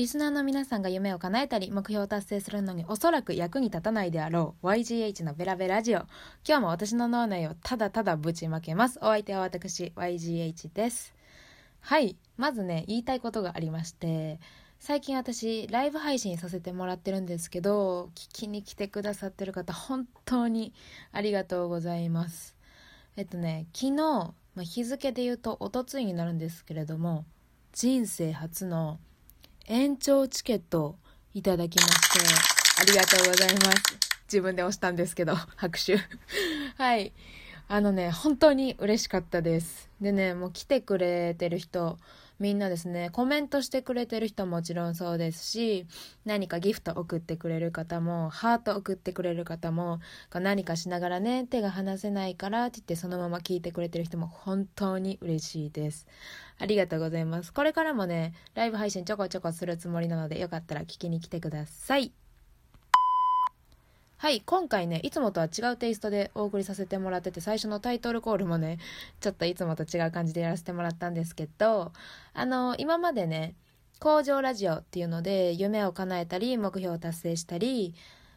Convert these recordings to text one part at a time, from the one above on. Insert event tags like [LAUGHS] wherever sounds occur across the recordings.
リスナーの皆さんが夢を叶えたり目標を達成するのにおそらく役に立たないであろう YGH のベラベラジオ。今日も私の脳内をただただぶちまけます。お相手は私 YGH です。はい。まずね言いたいことがありまして最近私ライブ配信させてもらってるんですけど聞きに来てくださってる方本当にありがとうございます。えっとね昨日、まあ、日付で言うとおとついになるんですけれども人生初の延長チケットをいただきましてありがとうございます。自分で押したんですけど [LAUGHS] 拍手。[LAUGHS] はい。あのね本当に嬉しかったです。でねもう来てくれてる人みんなですねコメントしてくれてる人ももちろんそうですし何かギフト送ってくれる方もハート送ってくれる方も何かしながらね手が離せないからって言ってそのまま聞いてくれてる人も本当に嬉しいです。ありがとうございます。これからもねライブ配信ちょこちょこするつもりなのでよかったら聞きに来てください。はい、今回ね、いつもとは違うテイストでお送りさせてもらってて、最初のタイトルコールもね、[LAUGHS] ちょっといつもと違う感じでやらせてもらったんですけど、あの、今までね、工場ラジオっていうので、夢を叶えたり、目標を達成したり、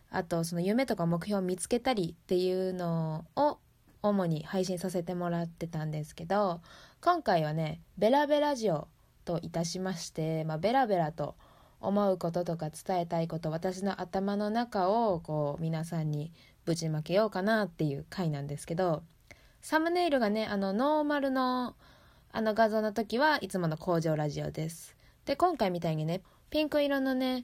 あと、その夢とか目標を見つけたりっていうのを主に配信させてもらってたんですけど、今回はね、ベラベラジオといたしまして、まあ、ベラベラと、思うこととか伝えたいこと私の頭の中をこう皆さんにぶちまけようかなっていう回なんですけどサムネイルがねあのノーマルのあの画像の時はいつもの工場ラジオですで今回みたいにねピンク色のね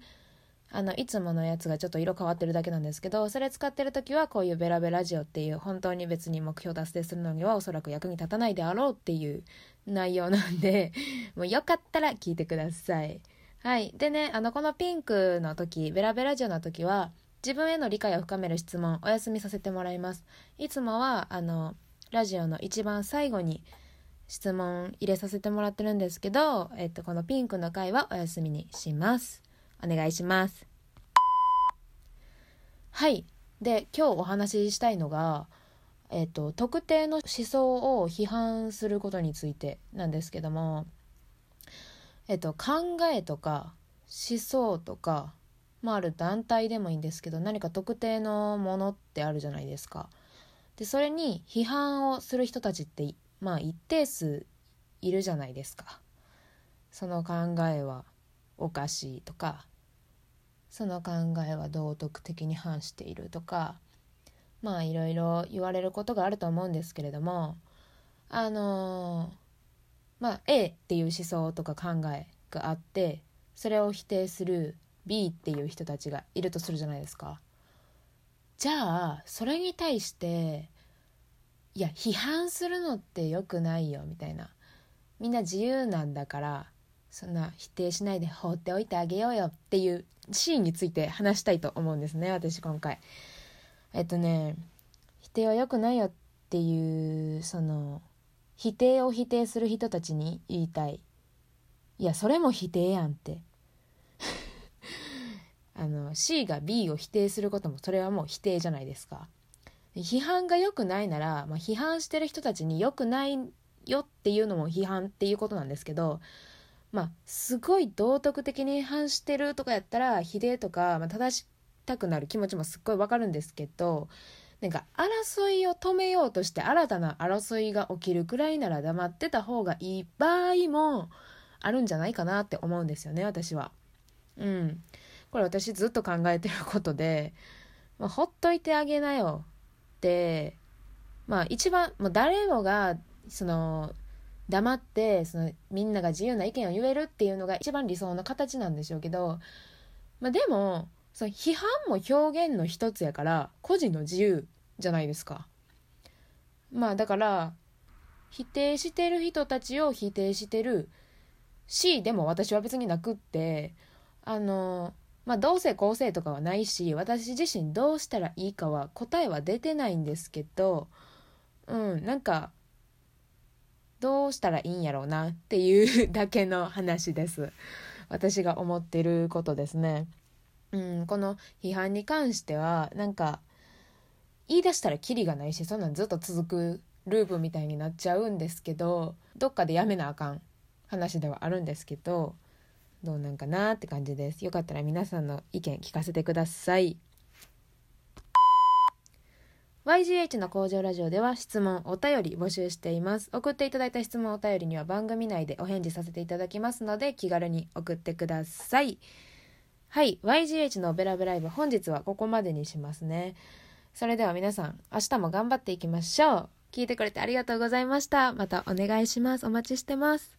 あのいつものやつがちょっと色変わってるだけなんですけどそれ使ってる時はこういうベラベラジオっていう本当に別に目標達成するのにはおそらく役に立たないであろうっていう内容なんでもうよかったら聞いてください。はい。でね、あの、このピンクの時、ベラベラジオの時は、自分への理解を深める質問、お休みさせてもらいます。いつもは、あの、ラジオの一番最後に質問入れさせてもらってるんですけど、えっと、このピンクの回はお休みにします。お願いします。はい。で、今日お話ししたいのが、えっと、特定の思想を批判することについてなんですけども、えっと、考えとか思想とか、まあ、ある団体でもいいんですけど何か特定のものってあるじゃないですか。でそれに批判をする人たちってまあ一定数いるじゃないですか。その考えはおかしいとかその考えは道徳的に反しているとかまあいろいろ言われることがあると思うんですけれどもあのーまあ、A っていう思想とか考えがあってそれを否定する B っていう人たちがいるとするじゃないですか。じゃあそれに対していや批判するのって良くないよみたいなみんな自由なんだからそんな否定しないで放っておいてあげようよっていうシーンについて話したいと思うんですね私今回。えっとね否定は良くないよっていうその否定を否定する人たちに言いたい。いや、それも否定やんって。[LAUGHS] あの、C が B を否定することもそれはもう否定じゃないですか。批判が良くないなら、まあ、批判してる人たちに良くないよっていうのも批判っていうことなんですけど、まあ、すごい道徳的に反してるとかやったら、否定とか、まあ、正したくなる気持ちもすっごいわかるんですけど、なんか争いを止めようとして新たな争いが起きるくらいなら黙ってた方がいい場合もあるんじゃないかなって思うんですよね私は。うん。これ私ずっと考えてることで、まあ、ほっといてあげなよってまあ一番もう誰もがその黙ってそのみんなが自由な意見を言えるっていうのが一番理想の形なんでしょうけど、まあ、でもその批判も表現の一つやから個人の自由じゃないですか。まあだから否定してる人たちを否定してるしでも私は別になくってあのまあどうせこうせとかはないし私自身どうしたらいいかは答えは出てないんですけどうんなんかどうしたらいいんやろうなっていうだけの話です私が思ってることですねうんこの批判に関してはなんか言い出したらキリがないしそんなんずっと続くループみたいになっちゃうんですけどどっかでやめなあかん話ではあるんですけどどうなんかなって感じです。よかったら皆さんの意見聞かせてください。YGH の工場ラジオでは質問お便り募集しています。送っていただいた質問お便りには番組内でお返事させていただきますので気軽に送ってください。はい。YGH のベラベライブ本日はここまでにしますね。それでは皆さん明日も頑張っていきましょう。聞いてくれてありがとうございました。またお願いします。お待ちしてます。